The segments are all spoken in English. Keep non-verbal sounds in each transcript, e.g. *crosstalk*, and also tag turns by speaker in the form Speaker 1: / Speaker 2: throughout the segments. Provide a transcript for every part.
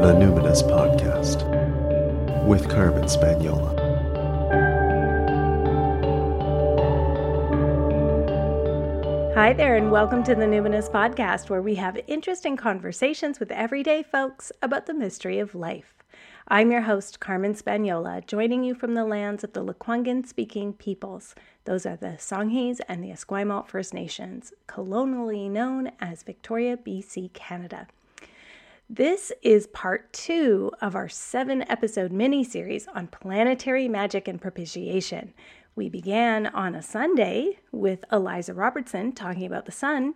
Speaker 1: The Numinous Podcast with Carmen Spagnola.
Speaker 2: Hi there, and welcome to the Numinous Podcast, where we have interesting conversations with everyday folks about the mystery of life. I'm your host, Carmen Spagnola, joining you from the lands of the Lekwungen speaking peoples. Those are the Songhees and the Esquimalt First Nations, colonially known as Victoria, BC, Canada. This is part two of our seven episode mini series on planetary magic and propitiation. We began on a Sunday with Eliza Robertson talking about the sun,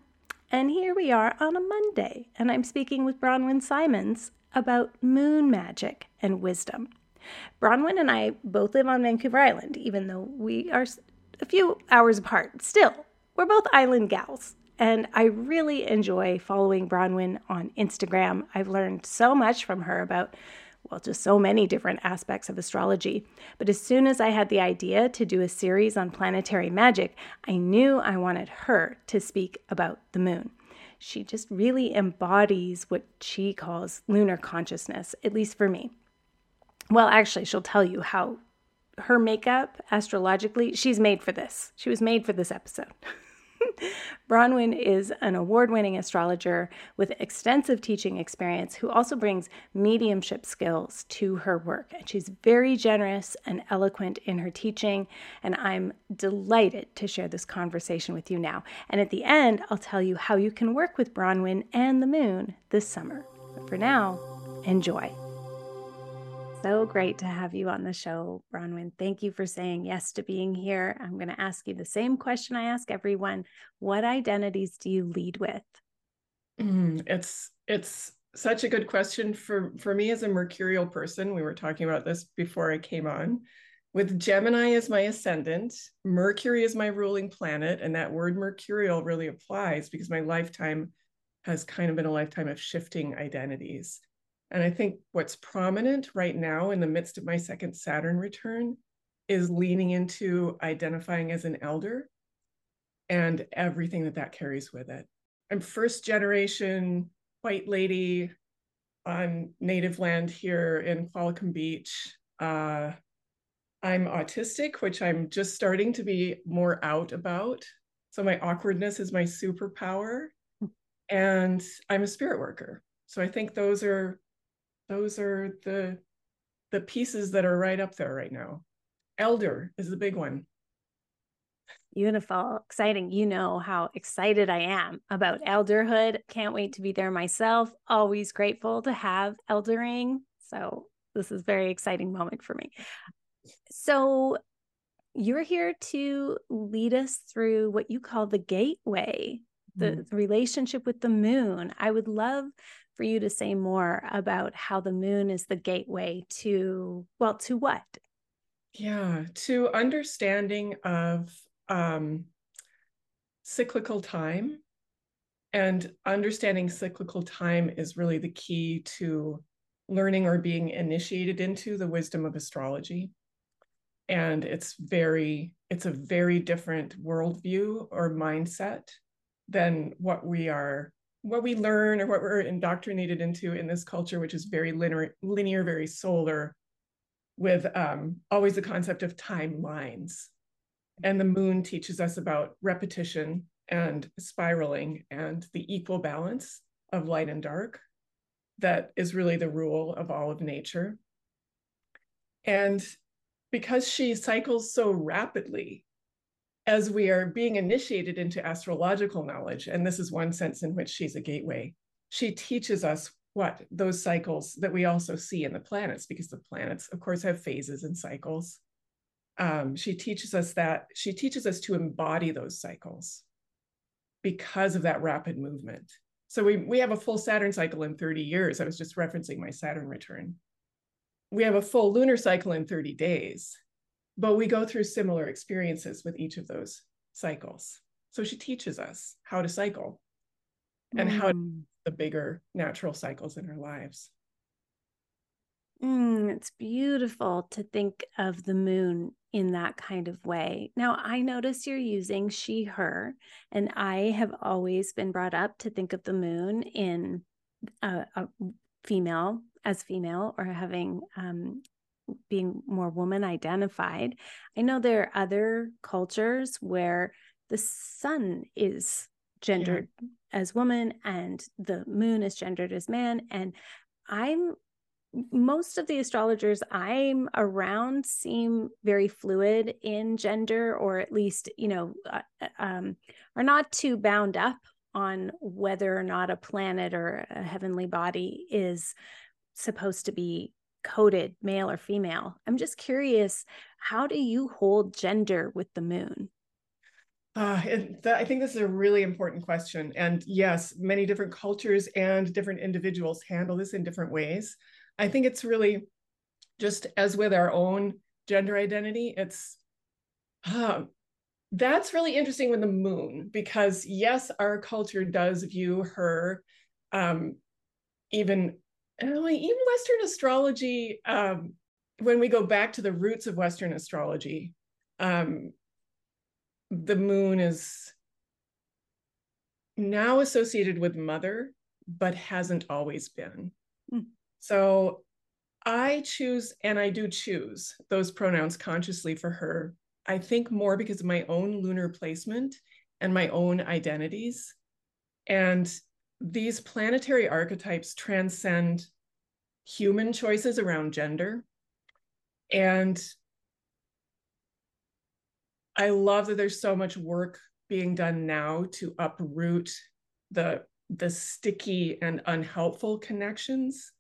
Speaker 2: and here we are on a Monday, and I'm speaking with Bronwyn Simons about moon magic and wisdom. Bronwyn and I both live on Vancouver Island, even though we are a few hours apart. Still, we're both island gals, and I really enjoy following Bronwyn on Instagram. I've learned so much from her about, well, just so many different aspects of astrology. But as soon as I had the idea to do a series on planetary magic, I knew I wanted her to speak about the moon she just really embodies what she calls lunar consciousness, at least for me. Well, actually, she'll tell you how her makeup astrologically, she's made for this. She was made for this episode. *laughs* *laughs* Bronwyn is an award winning astrologer with extensive teaching experience who also brings mediumship skills to her work. And she's very generous and eloquent in her teaching. And I'm delighted to share this conversation with you now. And at the end, I'll tell you how you can work with Bronwyn and the moon this summer. But for now, enjoy so great to have you on the show, Bronwyn. Thank you for saying yes to being here. I'm going to ask you the same question I ask everyone. What identities do you lead with?
Speaker 3: Mm, it's it's such a good question for for me as a mercurial person. We were talking about this before I came on. With Gemini as my ascendant, Mercury is my ruling planet, and that word mercurial really applies because my lifetime has kind of been a lifetime of shifting identities. And I think what's prominent right now in the midst of my second Saturn return is leaning into identifying as an elder and everything that that carries with it. I'm first generation white lady on native land here in Qualicum Beach. Uh, I'm autistic, which I'm just starting to be more out about. So my awkwardness is my superpower. And I'm a spirit worker. So I think those are those are the the pieces that are right up there right now. Elder is the big one.
Speaker 2: Beautiful, exciting. You know how excited I am about elderhood. Can't wait to be there myself. Always grateful to have eldering. So, this is very exciting moment for me. So, you're here to lead us through what you call the gateway, the, mm. the relationship with the moon. I would love for you to say more about how the moon is the gateway to, well, to what?
Speaker 3: Yeah, to understanding of um, cyclical time. And understanding cyclical time is really the key to learning or being initiated into the wisdom of astrology. And it's very, it's a very different worldview or mindset than what we are what we learn or what we're indoctrinated into in this culture, which is very linear, linear very solar, with um, always the concept of timelines. And the moon teaches us about repetition and spiraling and the equal balance of light and dark that is really the rule of all of nature. And because she cycles so rapidly, as we are being initiated into astrological knowledge, and this is one sense in which she's a gateway, she teaches us what those cycles that we also see in the planets, because the planets, of course, have phases and cycles. Um, she teaches us that she teaches us to embody those cycles because of that rapid movement. So we we have a full Saturn cycle in 30 years. I was just referencing my Saturn return. We have a full lunar cycle in 30 days but we go through similar experiences with each of those cycles. So she teaches us how to cycle and mm. how the bigger natural cycles in our lives.
Speaker 2: Mm, it's beautiful to think of the moon in that kind of way. Now, I notice you're using she, her, and I have always been brought up to think of the moon in a, a female as female or having um, being more woman identified. I know there are other cultures where the sun is gendered yeah. as woman and the moon is gendered as man. And I'm most of the astrologers I'm around seem very fluid in gender, or at least, you know, uh, uh um, are not too bound up on whether or not a planet or a heavenly body is supposed to be coded male or female. I'm just curious, how do you hold gender with the moon?
Speaker 3: Uh, I think this is a really important question. And yes, many different cultures and different individuals handle this in different ways. I think it's really just as with our own gender identity, it's um, that's really interesting with the moon because yes, our culture does view her um, even even Western astrology. Um, when we go back to the roots of Western astrology, um, the moon is now associated with mother, but hasn't always been. Mm. So I choose, and I do choose those pronouns consciously for her. I think more because of my own lunar placement and my own identities. And these planetary archetypes transcend human choices around gender. And I love that there's so much work being done now to uproot the the sticky and unhelpful connections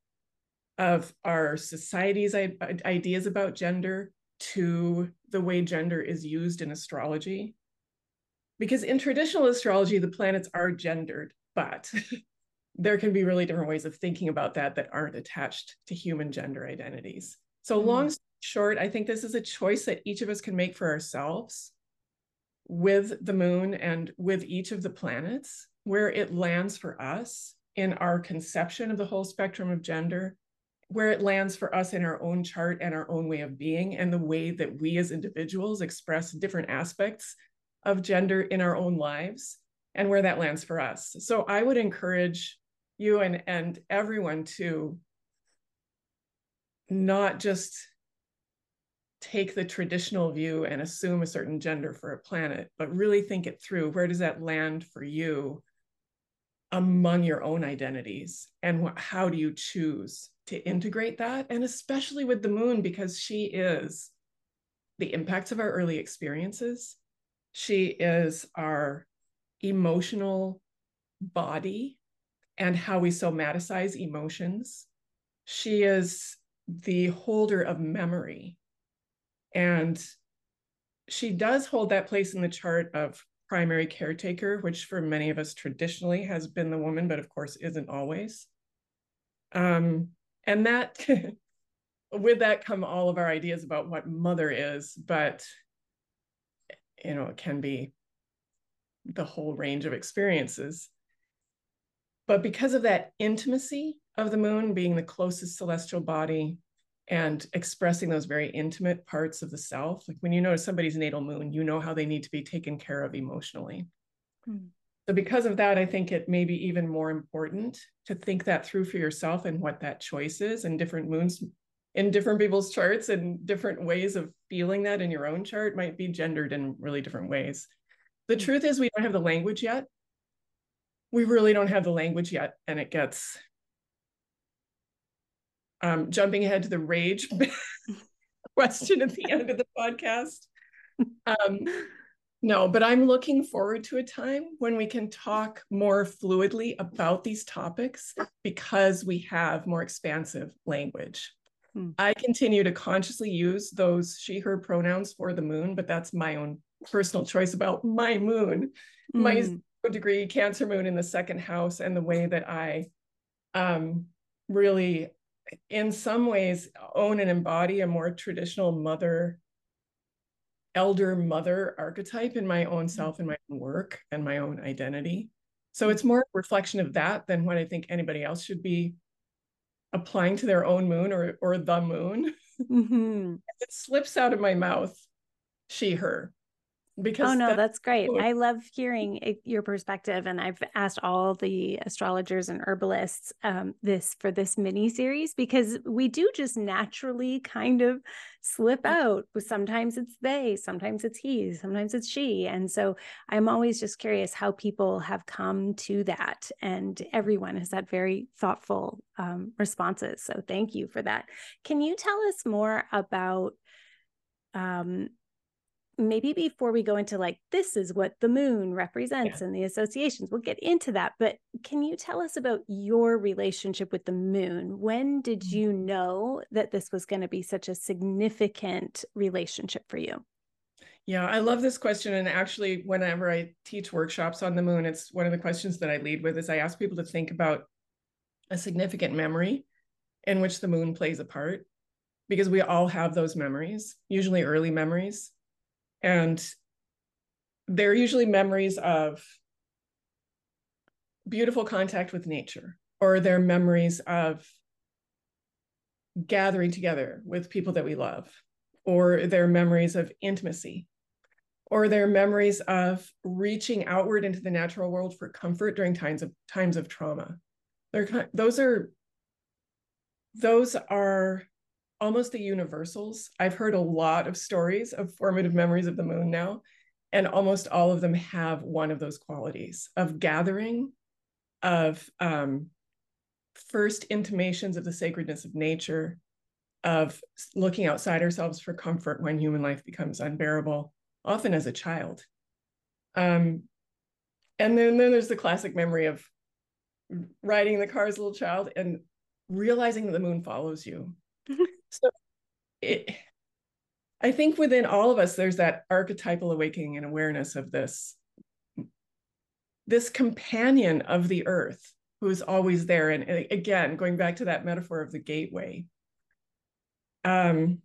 Speaker 3: of our society's ideas about gender to the way gender is used in astrology. Because in traditional astrology, the planets are gendered, but *laughs* there can be really different ways of thinking about that that aren't attached to human gender identities. So, mm. long short, I think this is a choice that each of us can make for ourselves with the moon and with each of the planets, where it lands for us in our conception of the whole spectrum of gender, where it lands for us in our own chart and our own way of being, and the way that we as individuals express different aspects of gender in our own lives, and where that lands for us. So I would encourage you and, and everyone to not just take the traditional view and assume a certain gender for a planet, but really think it through. Where does that land for you among your own identities? And wh- how do you choose to integrate that? And especially with the moon, because she is the impacts of our early experiences, she is our emotional body and how we somaticize emotions. She is the holder of memory and she does hold that place in the chart of primary caretaker, which for many of us traditionally has been the woman, but of course isn't always. Um, and that, *laughs* with that come all of our ideas about what mother is, but you know, it can be the whole range of experiences. But because of that intimacy of the moon being the closest celestial body and expressing those very intimate parts of the self. Like when you notice somebody's natal moon, you know how they need to be taken care of emotionally. Mm. So, because of that, I think it may be even more important to think that through for yourself and what that choice is and different moons in different people's charts and different ways of feeling that in your own chart might be gendered in really different ways. The truth is, we don't have the language yet. We really don't have the language yet. And it gets um, jumping ahead to the rage *laughs* question at the end of the podcast. Um, no, but I'm looking forward to a time when we can talk more fluidly about these topics because we have more expansive language. Hmm. I continue to consciously use those she, her pronouns for the moon, but that's my own personal choice about my moon, mm. my hmm. degree Cancer moon in the second house, and the way that I um, really in some ways own and embody a more traditional mother elder mother archetype in my own self and my own work and my own identity so it's more a reflection of that than what i think anybody else should be applying to their own moon or or the moon mm-hmm. *laughs* it slips out of my mouth she her because
Speaker 2: oh no
Speaker 3: that-
Speaker 2: that's great. i love hearing it, your perspective and i've asked all the astrologers and herbalists um, this for this mini series because we do just naturally kind of slip
Speaker 3: Mm.
Speaker 2: out. Sometimes it's they sometimes it's he sometimes it's she and so i'm always just curious how people have come to that and everyone has had very thoughtful um, responses so thank you for that. Can you tell us more about um, maybe before we go into like this is what the moon represents and the associations we'll get into that but can you tell us about your relationship with the moon when did
Speaker 3: Mm.
Speaker 2: you know that this was going to be such a significant relationship for you
Speaker 3: Yeah, I love this question. And actually, whenever I teach workshops on the moon, it's one of the questions that I lead with is I ask people to think about a significant memory in which the moon plays a part, because we all have those memories, usually early memories. And they're usually memories of beautiful contact with nature, or they're memories of gathering together with people that we love, or they're memories of intimacy, or they're memories of reaching outward into the natural world for comfort during times of times of trauma. They're those are those are almost the universals. I've heard a lot of stories of formative memories of the moon now, and almost all of them have one of those qualities of gathering, of um, first intimations of the sacredness of nature, of looking outside ourselves for comfort when human life becomes unbearable, often as a child. Um, and then, then there's the classic memory of riding the car as a little child and realizing that the moon follows you. *laughs* so it, I think within all of us, there's that archetypal awakening and awareness of this, this companion of the earth who is always there. And again, going back to that metaphor of the gateway, um,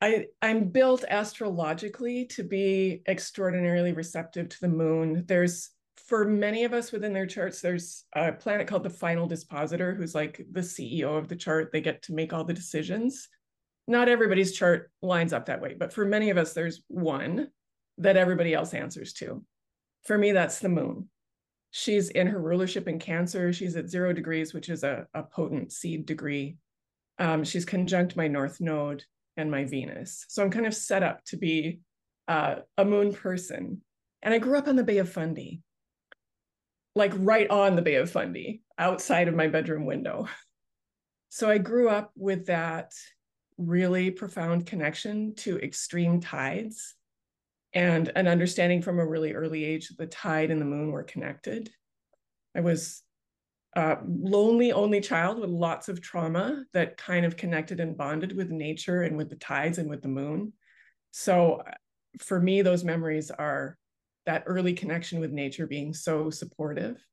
Speaker 3: I, I'm built astrologically to be extraordinarily receptive to the moon. There's, for many of us within their charts, there's a planet called the final dispositor, who's like the CEO of the chart. They get to make all the decisions. Not everybody's chart lines up that way, but for many of us, there's one that everybody else answers to. For me, that's the moon. She's in her rulership in Cancer. She's at zero degrees, which is a, a potent seed degree. Um, she's conjunct my North Node and my Venus. So I'm kind of set up to be uh, a moon person. And I grew up on the Bay of Fundy, like right on the Bay of Fundy, outside of my bedroom window. So I grew up with that really profound connection to extreme tides and an understanding from a really early age that the tide and the moon were connected. I was a lonely only child with lots of trauma that kind of connected and bonded with nature and with the tides and with the moon. So uh, for me, those memories are that early connection with nature being so supportive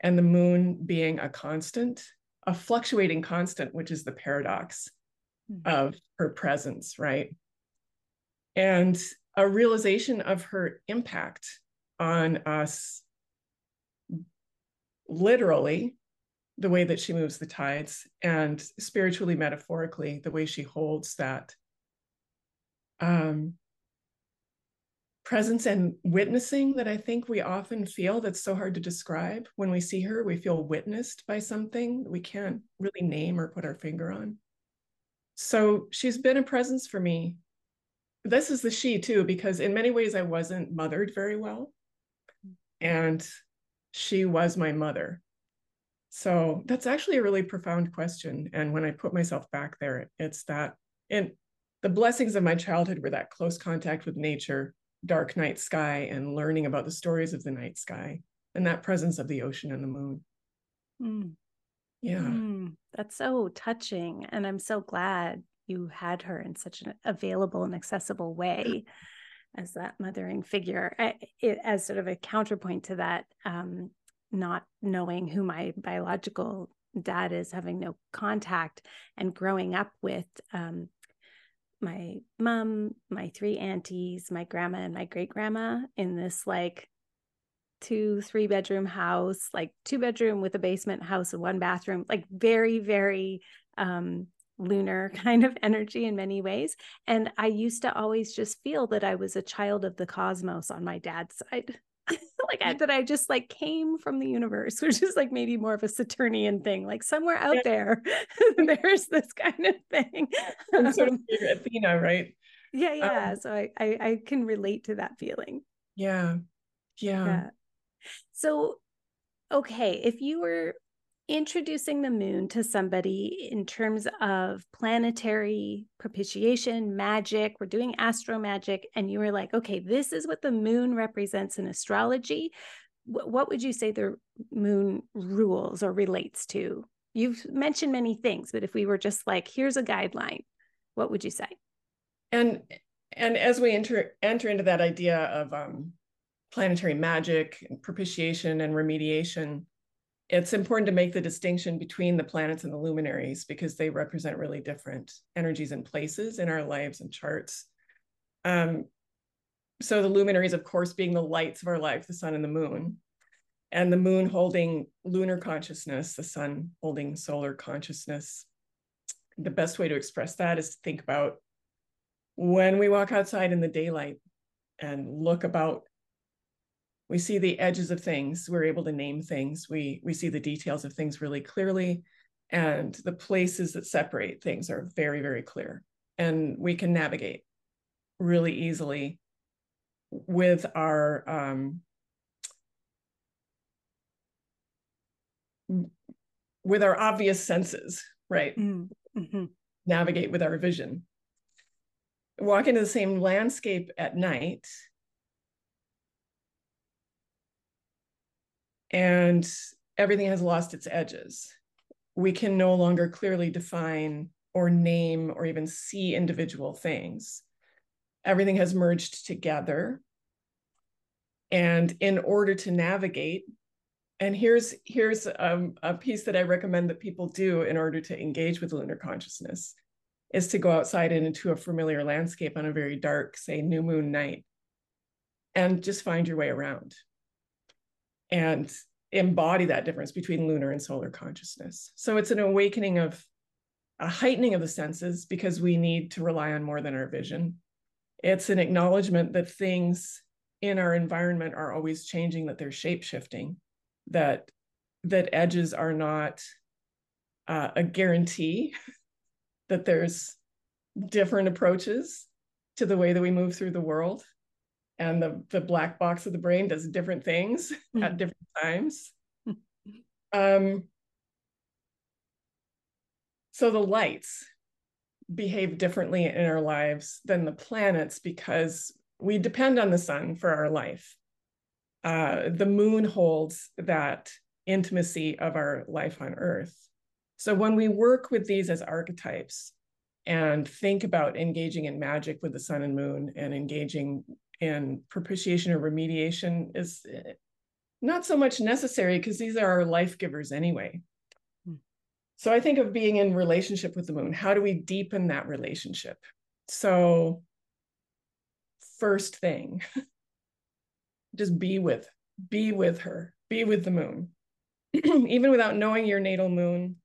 Speaker 3: and the moon being a constant, a fluctuating constant, which is the paradox mm-hmm. of her presence, right? And a realization of her impact on us literally the way that she moves the tides and spiritually metaphorically the way she holds that um, presence and witnessing that i think we often feel that's so hard to describe. When we see her we feel witnessed by something we can't really name or put our finger on. So she's been a presence for me. This is the she too because in many ways i wasn't mothered very well. And she was my mother. So that's actually a really profound question. And when i put myself back there it's that and the blessings of my childhood were that close contact with nature dark night sky and learning about the stories of the night sky and that presence of the ocean and the moon
Speaker 2: mm.
Speaker 3: yeah
Speaker 2: mm. that's so touching and i'm so glad you had her in such an available and accessible way *clears throat* as that mothering figure I, it, as sort of a counterpoint to that um, not knowing who my biological dad is having no contact and growing up with um, my mom my three aunties my grandma and my great grandma in this like two three bedroom house like two bedroom with a basement house and one bathroom like very very um lunar *laughs* kind of energy in many ways. And I used to always just feel that I was a child of the cosmos on my dad's side. Like I, that I just like came from the universe, *laughs* which is like maybe more of a Saturnian thing, like somewhere out yeah. there, *laughs* there's this kind of thing. *laughs*
Speaker 3: sort of Athena, right?
Speaker 2: Yeah, yeah. Um, so I, I I can relate to that feeling.
Speaker 3: Yeah. Yeah. yeah.
Speaker 2: So okay, if you were introducing the moon to somebody in terms of planetary propitiation, magic, we're doing astro magic, and you were like, okay, this is what the moon represents in astrology. what would you say the moon rules or relates to? You've mentioned many things, but if we were just like, here's a guideline, what would you say?
Speaker 3: And and as we enter enter into that idea of um, planetary magic and propitiation and remediation, it's important to make the distinction between the planets and the luminaries because they represent really different energies and places in our lives and charts. Um, so the luminaries, of course, being the lights of our life, the sun and the moon, and the moon holding lunar consciousness, the sun holding solar consciousness. The best way to express that is to think about when we walk outside in the daylight and look about we see the edges of things we're able to name things. We we see the details of things really clearly and the places that separate things are very very clear and we can navigate really easily with our um, with our obvious senses right? Mm-hmm. navigate with our vision. Walk into the same landscape at night and everything has lost its edges. We can no longer clearly define or name or even see individual things. Everything has merged together. And in order to navigate, and here's here's um, a piece that I recommend that people do in order to engage with lunar consciousness, is to go outside and into a familiar landscape on a very dark, say, new moon night, and just find your way around and embody that difference between lunar and solar consciousness. So it's an awakening of a heightening of the senses because we need to rely on more than our vision. It's an acknowledgement that things in our environment are always changing, that they're shape shifting, that that edges are not uh, a guarantee, *laughs* that there's different approaches to the way that we move through the world, and the the black box of the brain does different things mm. at different times. *laughs* Um, so the lights behave differently in our lives than the planets because we depend on the sun for our life. Uh, the moon holds that intimacy of our life on earth. So when we work with these as archetypes and think about engaging in magic with the sun and moon and engaging in propitiation or remediation is eh, not so much necessary because these are our life givers anyway. Hmm. So I think of being in relationship with the moon. How do we deepen that relationship? So, first thing, *laughs* just be with, be with her, be with the moon. *clears throat* Even without knowing your natal moon,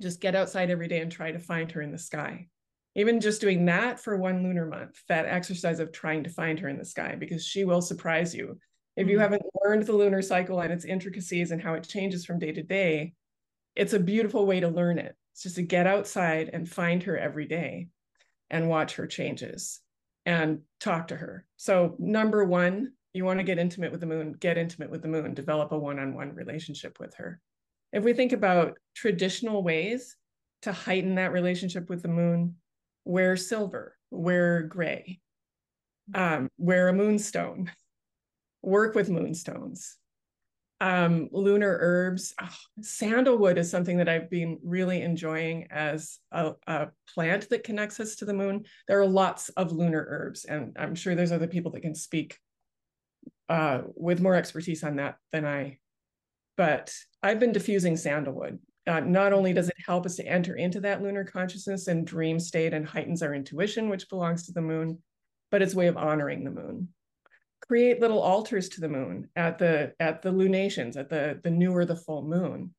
Speaker 3: just get outside every day and try to find her in the sky even just doing that for one lunar month, that exercise of trying to find her in the sky, because she will surprise you. If you mm-hmm. haven't learned the lunar cycle and its intricacies and how it changes from day to day, it's a beautiful way to learn it. It's just to get outside and find her every day and watch her changes and talk to her. So, number one, you want to get intimate with the moon, get intimate with the moon, develop a one on one relationship with her. If we think about traditional ways to heighten that relationship with the moon, wear silver, wear gray, um, wear a moonstone, work with moonstones. Um, lunar herbs, oh, sandalwood is something that I've been really enjoying as a, a, plant that connects us to the moon. There are lots of lunar herbs, and I'm sure there's other people that can speak uh, with more expertise on that than I. But I've been diffusing sandalwood uh, not only does it help us to enter into that lunar consciousness and dream state and heightens our intuition, which belongs to the moon, but it's a way of honoring the moon. Create little altars to the moon at the at the lunations, at the the new or the full moon.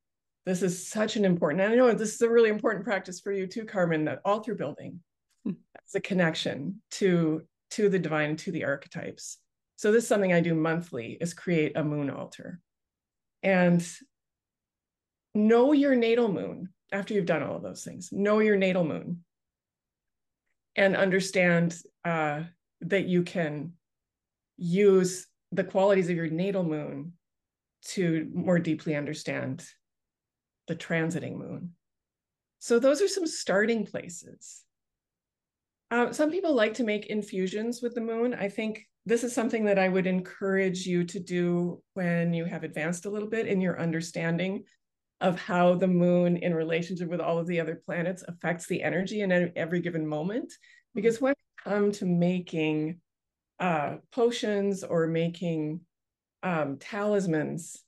Speaker 3: this is such an important, I know this is a really important practice for you too, Carmen, that through building, mm. a connection to, to the divine, to the archetypes. So this is something I do monthly is create a moon altar. And know your natal moon after you've done all of those things. Know your natal moon and understand uh, that you can use the qualities of your natal moon to more deeply understand the transiting moon. So those are some starting places. Uh, some people like to make infusions with the moon. I think this is something that I would encourage you to do when you have advanced a little bit in your understanding of how the moon in relationship with all of the other planets affects the energy in every given moment. Because when it comes to making uh, potions or making um, talismans,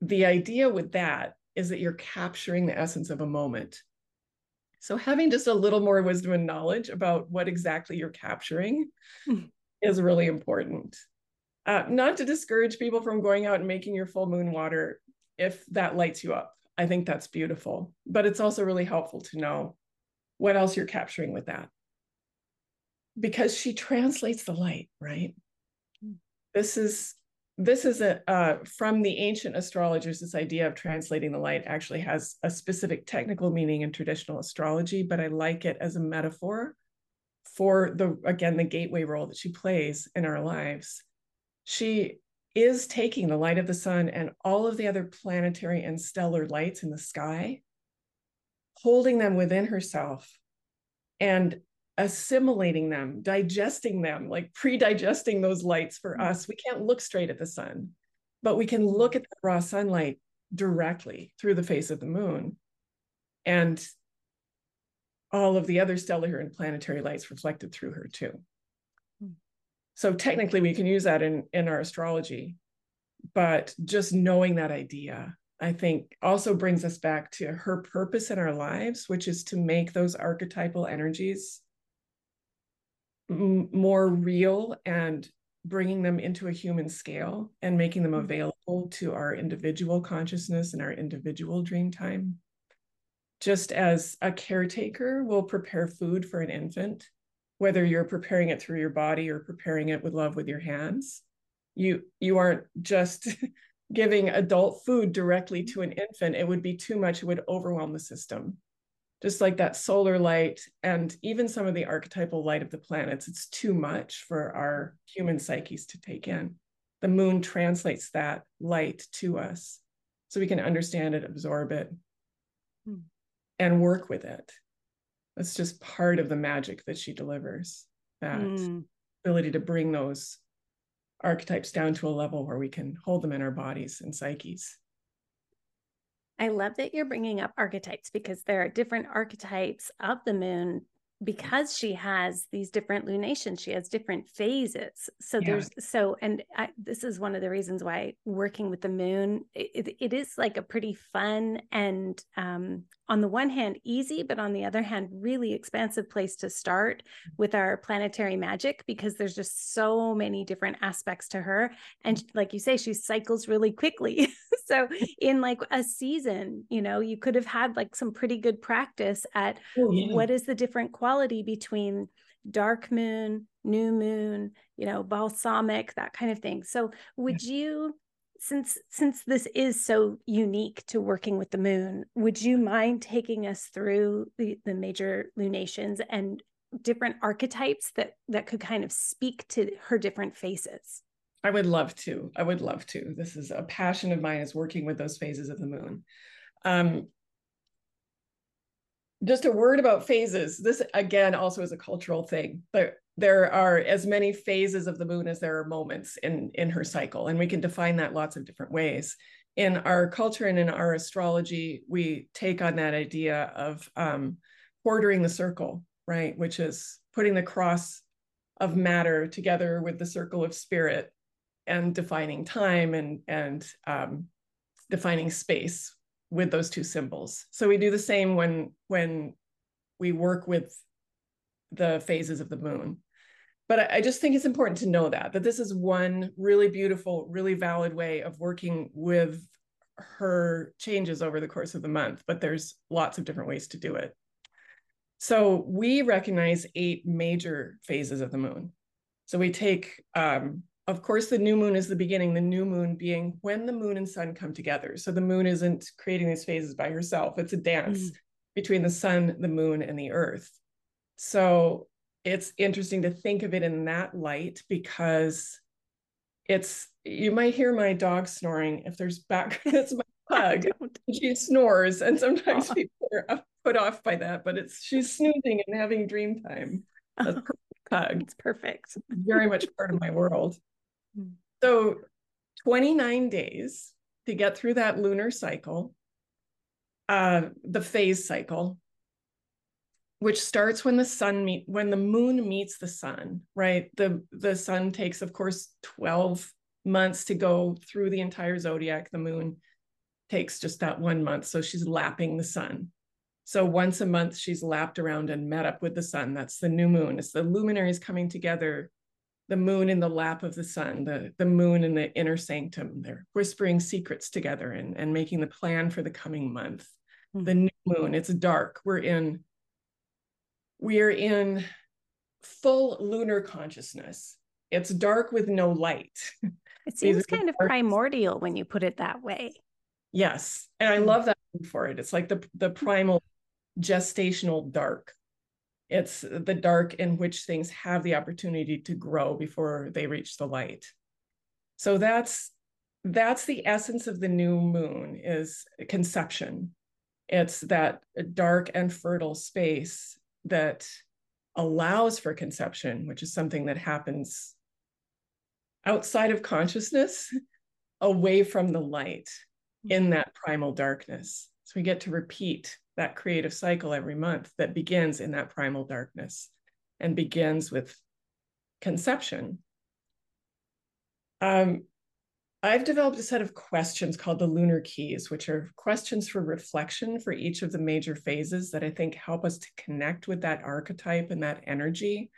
Speaker 3: the idea with that is that you're capturing the essence of a moment. So having just a little more wisdom and knowledge about what exactly you're capturing mm. is really important. Uh, not to discourage people from going out and making your full moon water if that lights you up. I think that's beautiful, but it's also really helpful to know what else you're capturing with that. Because she translates the light, right? Mm. This is this is a uh, from the ancient astrologers. This idea of translating the light actually has a specific technical meaning in traditional astrology, but I like it as a metaphor for the again the gateway role that she plays in our lives. She is taking the light of the sun and all of the other planetary and stellar lights in the sky, holding them within herself and assimilating them, digesting them, like pre digesting those lights for mm-hmm. us. We can't look straight at the sun, but we can look at the raw sunlight directly through the face of the moon. And all of the other stellar and planetary lights reflected through her, too. So technically we can use that in, in our astrology, but just knowing that idea, I think also brings us back to her purpose in our lives, which is to make those archetypal energies m- more real and bringing them into a human scale and making them mm-hmm. available to our individual consciousness and our individual dream time. Just as a caretaker will prepare food for an infant, whether you're preparing it through your body or preparing it with love with your hands. You you aren't just *laughs* giving adult food directly to an infant. It would be too much. It would overwhelm the system. Just like that solar light and even some of the archetypal light of the planets it's too much for our human psyches to take in. The moon translates that light to us so we can understand it absorb it hmm. and work with it that's just part of the magic that she delivers that mm. ability to bring those archetypes down to a level where we can hold them in our bodies and psyches
Speaker 2: I love that you're bringing up archetypes because there are different archetypes of the moon because she has these different lunations she has different phases so yeah. there's so and I, this is one of the reasons why working with the moon it, it is like a pretty fun and um, on the one hand easy but on the other hand really expansive place to start mm-hmm. with our planetary magic because there's just so many different aspects to her. And mm-hmm. like you say she cycles really quickly. *laughs* So in like a season you know you could have had like some pretty good practice at oh, yeah. what is the different quality between dark moon new moon you know balsamic that kind of thing. So would you since since this is so unique to working with the moon would you mind taking us through the, the major lunations and different archetypes that that could kind of speak to her different faces?
Speaker 3: I would love to. I would love to. This is a passion of mine is working with those phases of the moon. Um, just a word about phases. This again also is a cultural thing but there are as many phases of the moon as there are moments in in her cycle and we can define that lots of different ways. In our culture and in our astrology we take on that idea of um, quartering the circle right? Which is putting the cross of matter together with the circle of spirit and defining time and and um, defining space with those two symbols. So we do the same when when we work with the phases of the moon but I, I just think it's important to know that that this is one really beautiful really valid way of working with her changes over the course of the month, but there's lots of different ways to do it. So we recognize eight major phases of the moon. So we take, um, of course, the new moon is the beginning, the new moon being when the moon and sun come together. So the moon isn't creating these phases by herself, it's a dance mm. between the sun, the moon, and the earth. So it's interesting to think of it in that light because it's you might hear my dog snoring if there's background *laughs* it's my *laughs* pug. she snores and sometimes people are put off by that but it's she's snoozing and having dream time. *laughs* That's perfect pug.
Speaker 2: It's perfect.
Speaker 3: Very much part of my world. Hmm. so 29 days to get through that lunar cycle uh the phase cycle which starts when the sun meet when the moon meets the sun right? The the sun takes of course 12 months to go through the entire zodiac. The moon takes just that one month so she's lapping the sun. So once a month she's lapped around and met up with the sun. That's the new moon. It's the luminaries coming together. The moon in the lap of the sun the, the moon in the inner sanctum. They're whispering secrets together and, and making the plan for the coming month. Mm-hmm. the new moon it's dark. We're in we're in full lunar consciousness. It's dark with no light.
Speaker 2: It seems kind of primordial when you put it that way.
Speaker 3: Yes. And I hmm. love that for it. It's like the, the primal gestational dark. It's the dark in which things have the opportunity to grow before they reach the light. So that's that's the essence of the new moon is conception. It's that dark and fertile space that allows for conception, which is something that happens outside of consciousness, *laughs* away from the light in mm-hmm. that primal darkness. So we get to repeat that creative cycle every month that begins in that primal darkness and begins with conception. Um, I've developed a set of questions called the lunar keys, which are questions for reflection for each of the major phases that I think help us to connect with that archetype and that energy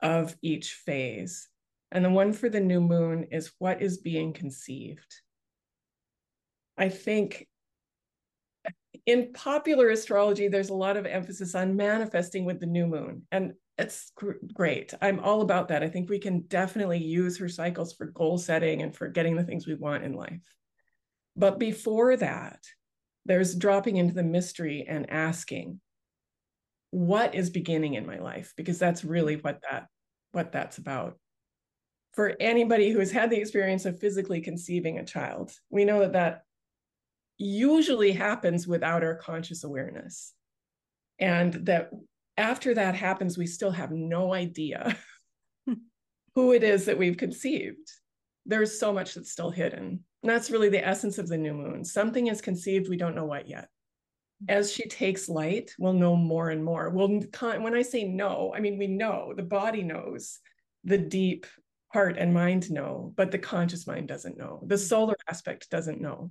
Speaker 3: of each phase. And the one for the new moon is what is being conceived. I think in popular astrology, there's a lot of emphasis on manifesting with the new moon. And it's gr- great. I'm all about that. I think we can definitely use her cycles for goal setting and for getting the things we want in life. But before that, there's dropping into the mystery and asking, what is beginning in my life? Because that's really mm-hmm. what that what that's about. For anybody who has had the experience of physically conceiving a child, we know that that usually happens without our conscious awareness. And that after that happens, we still have no idea *laughs* who it is that we've conceived. There's so much that's still hidden. And that's really the essence of the new moon. Something is conceived, we don't know what yet. As she takes light, we'll know more and more. Well, when I say no, I mean we know, the body knows, the deep heart and mind know, but the conscious mind doesn't know. The solar aspect doesn't know.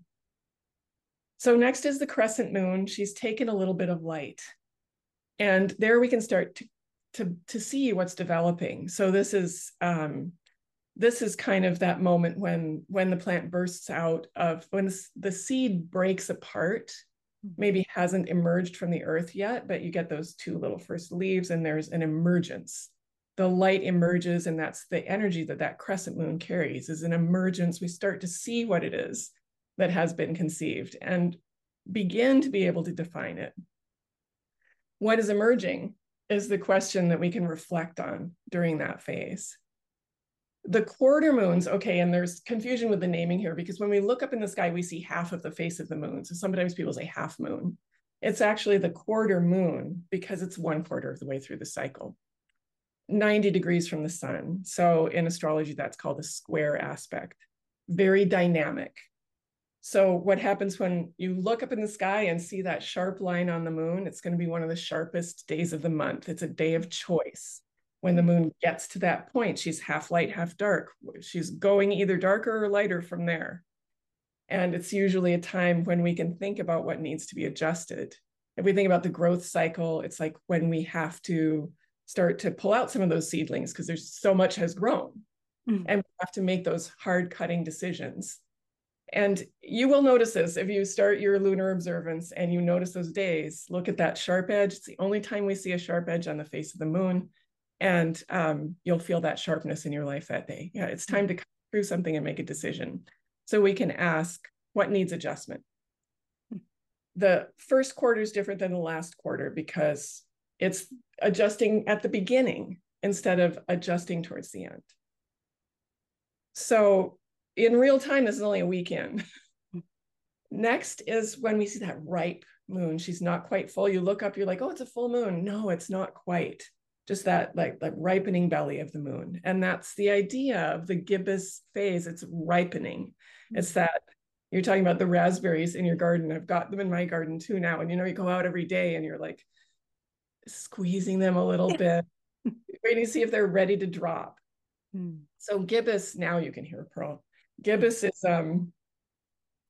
Speaker 3: So next is the crescent moon. She's taken a little bit of light and there we can start to to to see what's developing. So this is um this is kind of that moment when when the plant bursts out of when the seed breaks apart mm-hmm. maybe hasn't emerged from the earth yet but you get those two little first leaves and there's an emergence. The light emerges and that's the energy that that crescent moon carries is an emergence. We start to see what it is that has been conceived and begin to be able to define it what is emerging is the question that we can reflect on during that phase. The quarter moons, okay, and there's confusion with the naming here because when we look up in the sky, we see half of the face of the moon. So sometimes people say half moon. It's actually the quarter moon because it's one quarter of the way through the cycle, 90 degrees from the sun. So in astrology, that's called a square aspect, very dynamic. So, what happens when you look up in the sky and see that sharp line on the moon? It's going to be one of the sharpest days of the month. It's a day of choice. When the moon gets to that point, she's half light, half dark. She's going either darker or lighter from there. And it's usually a time when we can think about what needs to be adjusted. If we think about the growth cycle, it's like when we have to start to pull out some of those seedlings because there's so much has grown. Mm-hmm. And we have to make those hard cutting decisions And you will notice this if you start your lunar observance and you notice those days, look at that sharp edge. It's the only time we see a sharp edge on the face of the moon. And um, you'll feel that sharpness in your life that day. Yeah, it's time to cut through something and make a decision. So we can ask what needs adjustment. The first quarter is different than the last quarter because it's adjusting at the beginning instead of adjusting towards the end. So in real time, this is only a weekend. *laughs* Next is when we see that ripe moon. She's not quite full. You look up, you're like, oh, it's a full moon. No, it's not quite. Just that like like ripening belly of the moon. And that's the idea of the gibbous phase. It's ripening. Mm-hmm. It's that you're talking about the raspberries in your garden. I've got them in my garden too now. And you know, you go out every day and you're like squeezing them a little *laughs* bit, waiting to see if they're ready to drop. Mm. So gibbous, now you can hear Pearl. Gibbous is um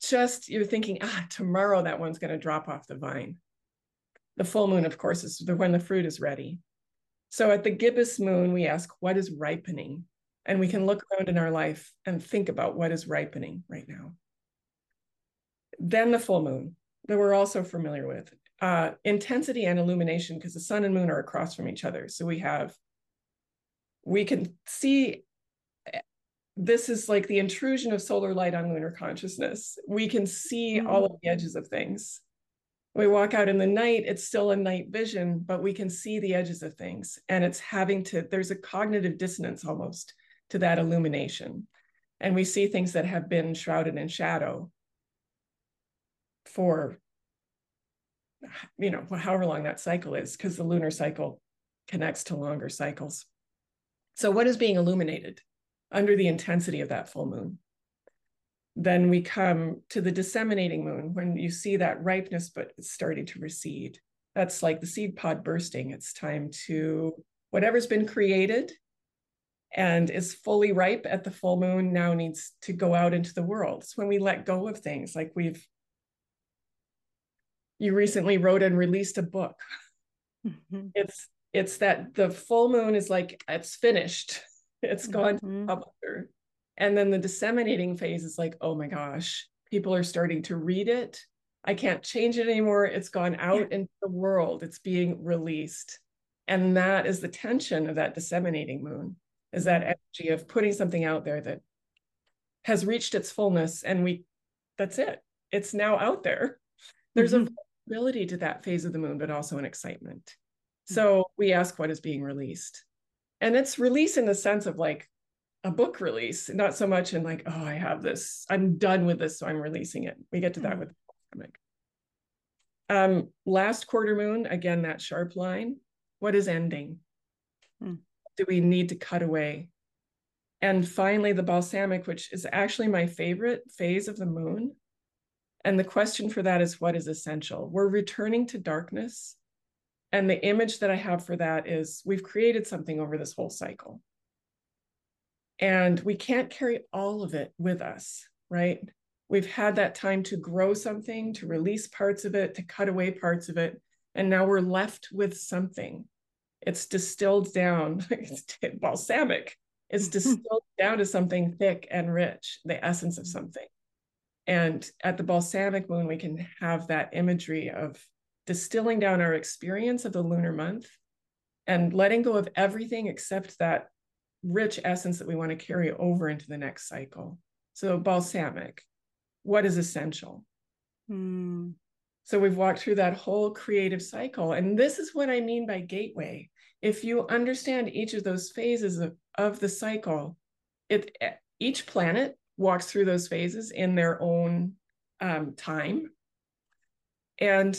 Speaker 3: just you're thinking, ah, tomorrow that one's going to drop off the vine. The full moon, of course, is when the fruit is ready. So at the gibbous moon, we ask, what is ripening? And we can look around in our life and think about what is ripening right now. Then the full moon that we're also familiar with. Uh, intensity and illumination, because the sun and moon are across from each other. So we have, we can see this is like the intrusion of solar light on lunar consciousness. We can see mm-hmm. all of the edges of things. We walk out in the night, it's still a night vision, but we can see the edges of things. And it's having to, there's a cognitive dissonance almost to that illumination. And we see things that have been shrouded in shadow for, you know, however long that cycle is, because the lunar cycle connects to longer cycles. So, what is being illuminated? Under the intensity of that full moon. Then we come to the disseminating moon when you see that ripeness, but it's starting to recede. That's like the seed pod bursting. It's time to whatever's been created and is fully ripe at the full moon now needs to go out into the world. It's when we let go of things like we've you recently wrote and released a book. Mm-hmm. It's it's that the full moon is like it's finished it's gone mm-hmm. to the publisher. And then the disseminating phase is like, oh my gosh, people are starting to read it. I can't change it anymore. It's gone out yeah. into the world. It's being released. And that is the tension of that disseminating moon, is that mm-hmm. energy of putting something out there that has reached its fullness. And we, that's it. It's now out there. There's mm-hmm. a vulnerability to that phase of the moon, but also an excitement. Mm-hmm. So we ask what is being released and it's release in the sense of like a book release, not so much in like, oh, I have this, I'm done with this, so I'm releasing it. We get to that mm-hmm. with the pandemic. Um, last quarter moon, again, that sharp line. What is ending? Mm. Do we need to cut away? And finally, the balsamic, which is actually my favorite phase of the moon. And the question for that is what is essential? We're returning to darkness and the image that I have for that is we've created something over this whole cycle. And we can't carry all of it with us, right? We've had that time to grow something, to release parts of it, to cut away parts of it. And now we're left with something. It's distilled down, *laughs* it's *laughs* balsamic. It's *laughs* distilled down to something thick and rich, the essence of something. And at the balsamic moon, we can have that imagery of distilling down our experience of the lunar month and letting go of everything except that rich essence that we want to carry over into the next cycle. So, balsamic, what is essential? Mm. So, we've walked through that whole creative cycle. And this is what I mean by gateway. If you understand each of those phases of, of the cycle, it each planet walks through those phases in their own um, time. And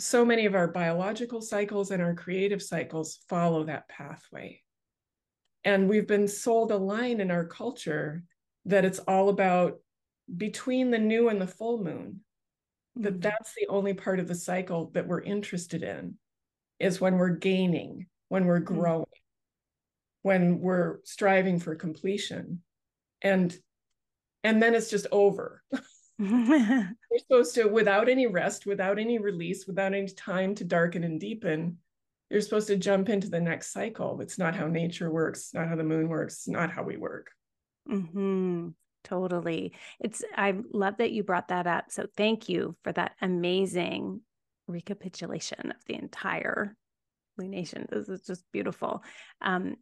Speaker 3: so many of our biological cycles and our creative cycles follow that pathway. And we've been sold a line in our culture that it's all about between the new and the full moon, that mm-hmm. that's the only part of the cycle that we're interested in is when we're gaining, when we're mm-hmm. growing, when we're striving for completion. And and then it's just over. *laughs* *laughs* You're supposed to, without any rest, without any release, without any time to darken and deepen, you're supposed to jump into the next cycle. It's not how nature works, not how the moon works, not how we work.
Speaker 2: Mm-hmm. Totally. It's I love that you brought that up. So thank you for that amazing recapitulation of the entire lunation. This is just beautiful. Um,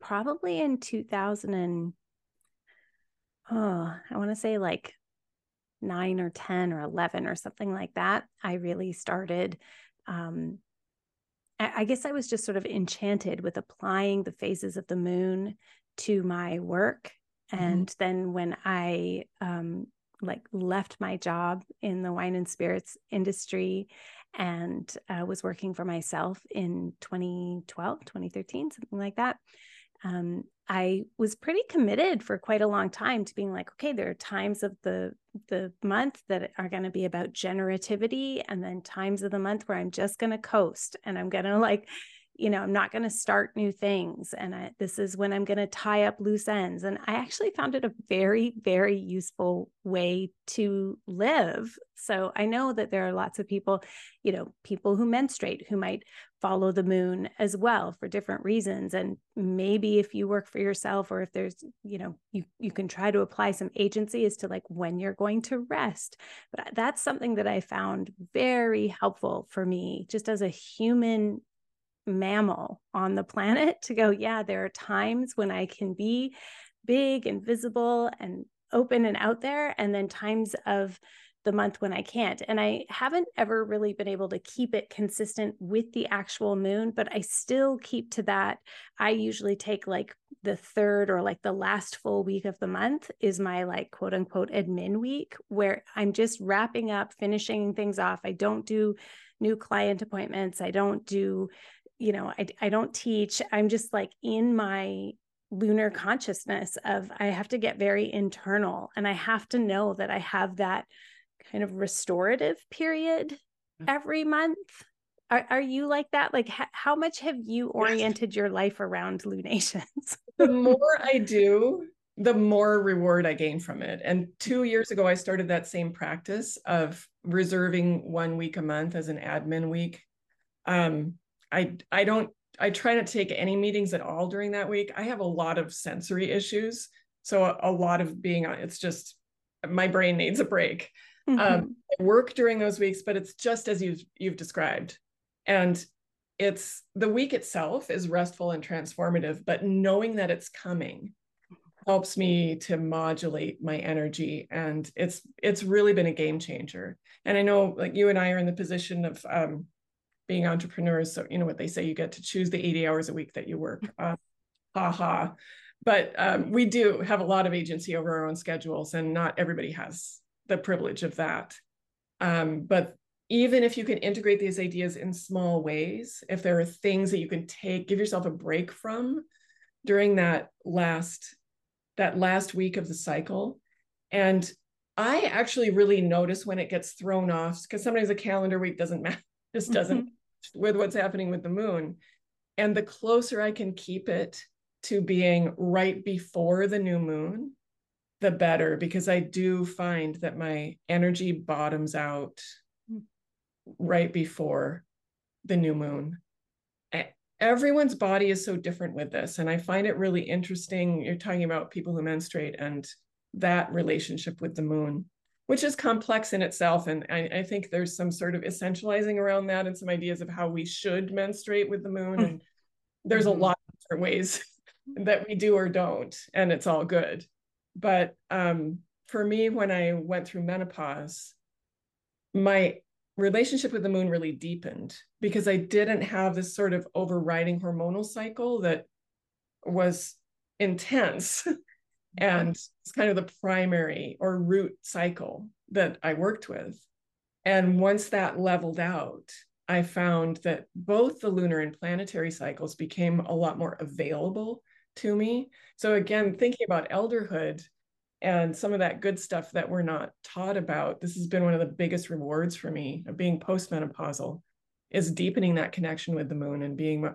Speaker 2: probably in 2000 and oh, I want to say like nine or 10 or 11 or something like that. I really started um, I guess I was just sort of enchanted with applying the phases of the moon to my work. Mm-hmm. And then when I um, like left my job in the wine and spirits industry and uh, was working for myself in 2012, 2013, something like that. Um, I was pretty committed for quite a long time to being like, okay, there are times of the the month that are going to be about generativity, and then times of the month where I'm just going to coast and I'm going to like you know, I'm not going to start new things. And I, this is when I'm going to tie up loose ends. And I actually found it a very, very useful way to live. So I know that there are lots of people, you know, people who menstruate who might follow the moon as well for different reasons. And maybe if you work for yourself or if there's, you know, you, you can try to apply some agency as to like when you're going to rest. But that's something that I found very helpful for me just as a human mammal on the planet to go, yeah, there are times when I can be big and visible and open and out there, and then times of the month when I can't. And I haven't ever really been able to keep it consistent with the actual moon, but I still keep to that. I usually take like the third or like the last full week of the month is my like quote unquote admin week where I'm just wrapping up, finishing things off. I don't do new client appointments. I don't do you know, I, I don't teach. I'm just like in my lunar consciousness of I have to get very internal and I have to know that I have that kind of restorative period mm-hmm. every month. Are, are you like that? Like, h- how much have you *laughs* oriented your life around lunations? *laughs*
Speaker 3: the more I do, the more reward I gain from it. And two years ago, I started that same practice of reserving one week a month as an admin week. Um, I I don't I try not to take any meetings at all during that week. I have a lot of sensory issues, so a, a lot of being on. It's just my brain needs a break. Mm-hmm. Um, I work during those weeks, but it's just as you've you've described, and it's the week itself is restful and transformative. But knowing that it's coming helps me to modulate my energy and it's it's really been a game changer and i know like you and i are in the position of um, being entrepreneurs. So, you know what they say, you get to choose the 80 hours a week that you work. Uh, ha ha. But um, we do have a lot of agency over our own schedules, and not everybody has the privilege of that. Um, but even if you can integrate these ideas in small ways, if there are things that you can take, give yourself a break from during that last that last week of the cycle. And I actually really notice when it gets thrown off because sometimes a calendar week doesn't *laughs* matter, just doesn't mm-hmm with what's happening with the moon. And the closer I can keep it to being right before the new moon, the better, because I do find that my energy bottoms out right before the new moon. Everyone's body is so different with this. And I find it really interesting. You're talking about people who menstruate and that relationship with the moon which is complex in itself. And I, I, think there's some sort of essentializing around that and some ideas of how we should menstruate with the moon. Hmm. And there's mm-hmm. a lot of different ways *laughs* that we do or don't, and it's all good. But um, for me, when I went through menopause, my relationship with the moon really deepened because I didn't have this sort of overriding hormonal cycle that was intense *laughs* and it's kind of the primary or root cycle that I worked with. And once that leveled out, I found that both the lunar and planetary cycles became a lot more available to me. So, again, thinking about elderhood and some of that good stuff that we're not taught about, this has been one of the biggest rewards for me of being postmenopausal is deepening that connection with the moon and being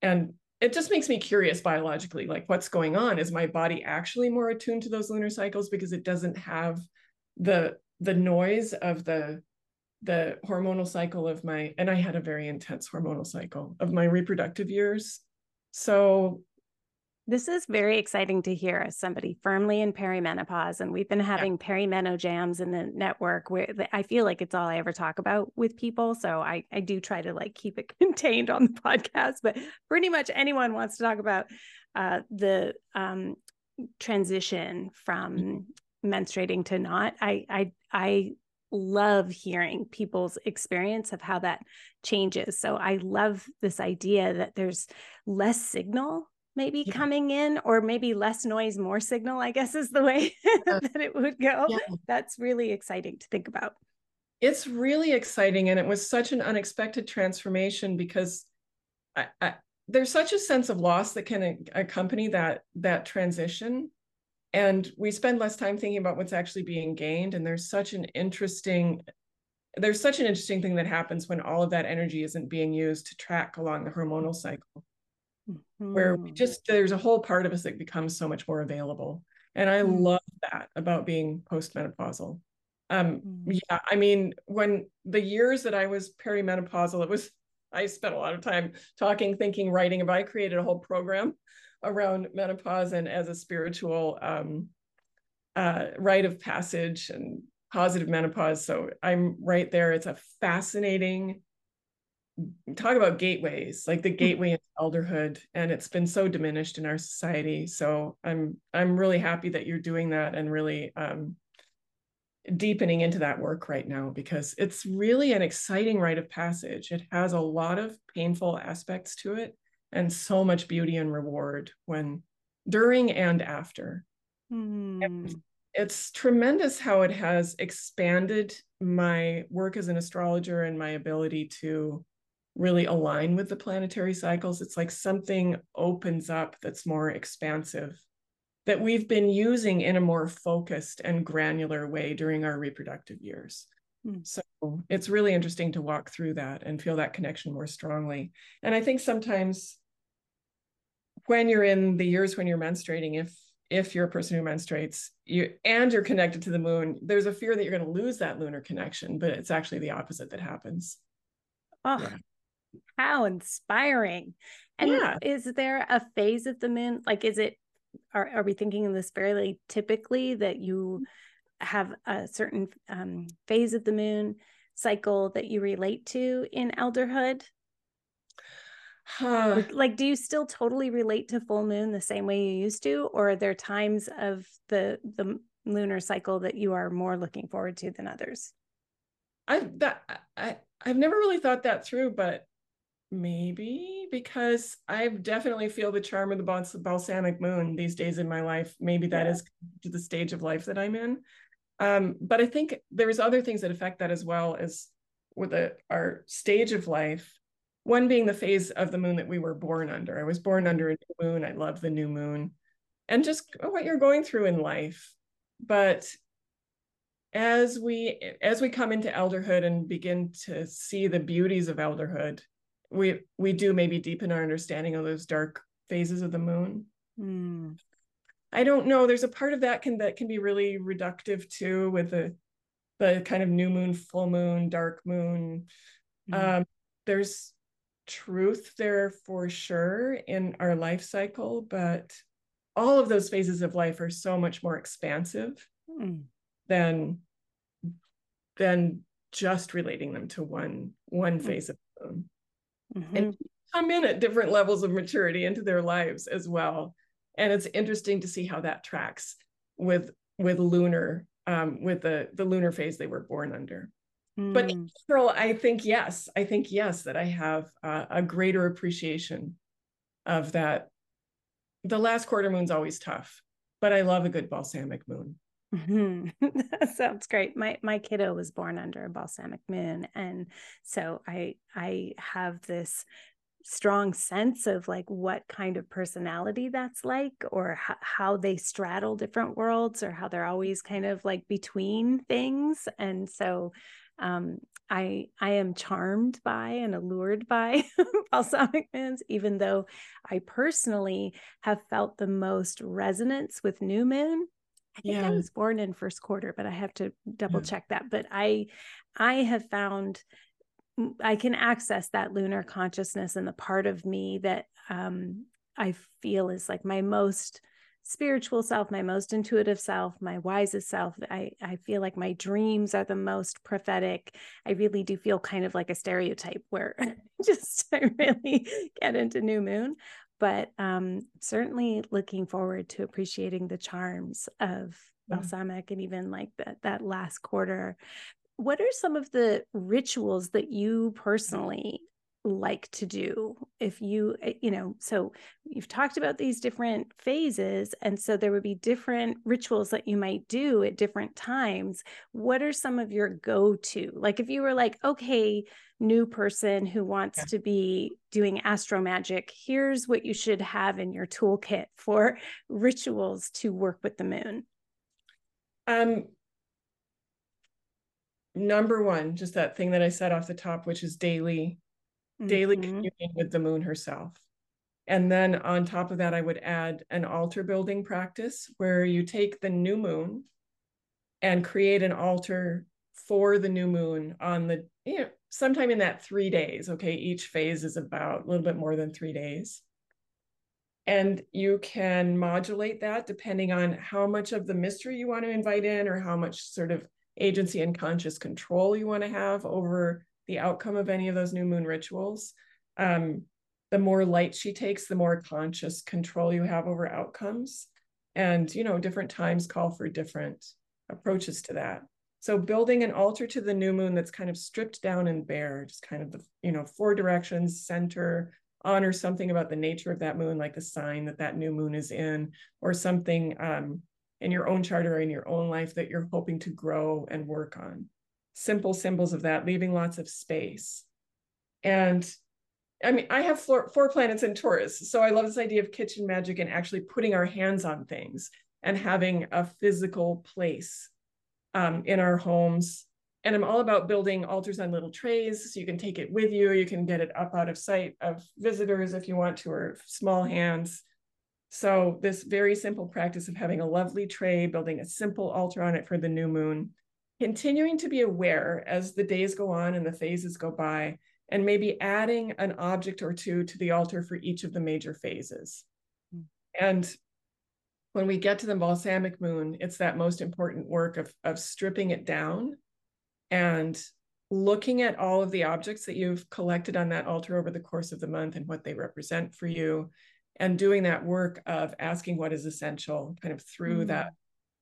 Speaker 3: and it just makes me curious biologically like what's going on? Is my body actually more attuned to those lunar cycles because it doesn't have the the noise of the the hormonal cycle of my and i had a very intense hormonal cycle of my reproductive years. So
Speaker 2: This is very exciting to hear as somebody firmly in perimenopause. And we've been having yeah. perimeno jams in the network where I feel like it's all I ever talk about with people. So I, I do try to like keep it *laughs* contained on the podcast, but pretty much anyone wants to talk about uh, the um, transition from mm-hmm. menstruating to not. I, I, I love hearing people's experience of how that changes. So I love this idea that there's less signal maybe yeah. coming in or maybe less noise more signal i guess is the way *laughs* uh, that it would go yeah. that's really exciting to think about
Speaker 3: it's really exciting and it was such an unexpected transformation because I, I, there's such a sense of loss that can accompany that that transition and we spend less time thinking about what's actually being gained and there's such an interesting there's such an interesting thing that happens when all of that energy isn't being used to track along the hormonal cycle mm-hmm. where we mm-hmm. just there's a whole part of us that becomes so much more available and i mm-hmm. love that about being postmenopausal um mm-hmm. yeah i mean when the years that i was perimenopausal it was *laughs* i spent a lot of time talking thinking writing about i created a whole program around menopause and as a spiritual um uh rite of passage and positive menopause so i'm right there it's a fascinating talk about gateways like the hmm. gateway into elderhood and it's been so diminished in our society so i'm i'm really happy that you're doing that and really um, deepening into that work right now because it's really an exciting rite of passage it has a lot of painful aspects to it and so much beauty and reward when during and after mm. and hmm. it's tremendous how it has expanded my work as an astrologer and my ability to really align with the planetary cycles. It's like something opens up that's more expansive that we've been using in a more focused and granular way during our reproductive years. Mm. So it's really interesting to walk through that and feel that connection more strongly. And I think sometimes when you're in the years when you're menstruating, if if you're a person who menstruates you and you're connected to the moon there's a fear that you're going to lose that lunar connection but it's actually the opposite that happens
Speaker 2: oh yeah. How inspiring. And yeah. is there a phase of the moon? Like, is it, are, are we thinking of this fairly typically that you have a certain um, phase of the moon cycle that you relate to in elderhood? Huh. Like, like, do you still totally relate to full moon the same way you used to, or are there times of the the lunar cycle that you are more looking forward to than others?
Speaker 3: I've that I I've never really thought that through, but maybe because I definitely feel the charm of the balsamic moon these days in my life. Maybe that yeah. is to the stage of life that I'm in. Um, but I think there's other things that affect that as well as with the, our stage of life. One being the phase of the moon that we were born under. I was born under a new moon. I love the new moon, and just what you're going through in life. But as we as we come into elderhood and begin to see the beauties of elderhood we we do maybe deepen our understanding of those dark phases of the moon mm. i don't know there's a part of that can that can be really reductive too with the the kind of new moon full moon dark moon mm. um, there's truth there for sure in our life cycle but all of those phases of life are so much more expansive mm. than than just relating them to one one hmm. phase of the moon mm-hmm. and come in at different levels of maturity into their lives as well and it's interesting to see how that tracks with with lunar um, with the the lunar phase they were born under mm. but in general i think yes i think yes that i have uh, a greater appreciation of that the last quarter moon's always tough but i love a good balsamic moon
Speaker 2: Mm-hmm. *laughs* that sounds great. My my kiddo was born under a balsamic moon, and so I I have this strong sense of like what kind of personality that's like or h- how they straddle different worlds or how they're always kind of like between things and so um, I I am charmed by and allured by *laughs* balsamic moons, even though I personally have felt the most resonance with new moon. I think yeah. I was born in first quarter, but I have to double check that. But I I have found I can access that lunar consciousness and the part of me that um I feel is like my most spiritual self, my most intuitive self, my wisest self. I, I feel like my dreams are the most prophetic. I really do feel kind of like a stereotype where *laughs* just I really get into new moon. But um, certainly looking forward to appreciating the charms of yeah. balsamic and even like that that last quarter. What are some of the rituals that you personally like to do if you eh, you know so you've talked about these different phases and so there would be different rituals that you might do at different times. What are some of your go to like if you were like okay new person who wants yeah. to be doing astro magic here's what you should have in your toolkit for *laughs* rituals to work with the moon.
Speaker 3: Um number one just that thing that i said off the top which is daily daily mm-hmm. communion with the moon herself. And then on top of that, I would add an altar building practice where you take the new moon and create an altar for the new moon on the, you know, sometime in that three days. Okay. Each phase is about a little bit more than three days. And you can modulate that depending on how much of the mystery you want to invite in or how much sort of agency and conscious control you want to have over the outcome of any of those new moon rituals. Um, the more light she takes, the more conscious control you have over outcomes. And, you know, different times call for different approaches to that. So building an altar to the new moon that's kind of stripped down and bare, just kind of the, you know, four directions, center, honor something about the nature of that moon, like the sign that that new moon is in, or something um, in your own chart or in your own life that you're hoping to grow and work on simple symbols of that, leaving lots of space. And I mean, I have four, four planets in Taurus. So I love this idea of kitchen magic and actually putting our hands on things and having a physical place um, in our homes. And I'm all about building altars on little trays so you can take it with you. You can get it up out of sight of visitors if you want to, or small hands. So, this very simple practice of having a lovely tray, building a simple altar on it for the new moon, continuing to be aware as the days go on and the phases go by, and maybe adding an object or two to the altar for each of the major phases. Mm. And when we get to the balsamic moon, it's that most important work of, of stripping it down and looking at all of the objects that you've collected on that altar over the course of the month and what they represent for you and doing that work of asking what is essential kind of through mm. that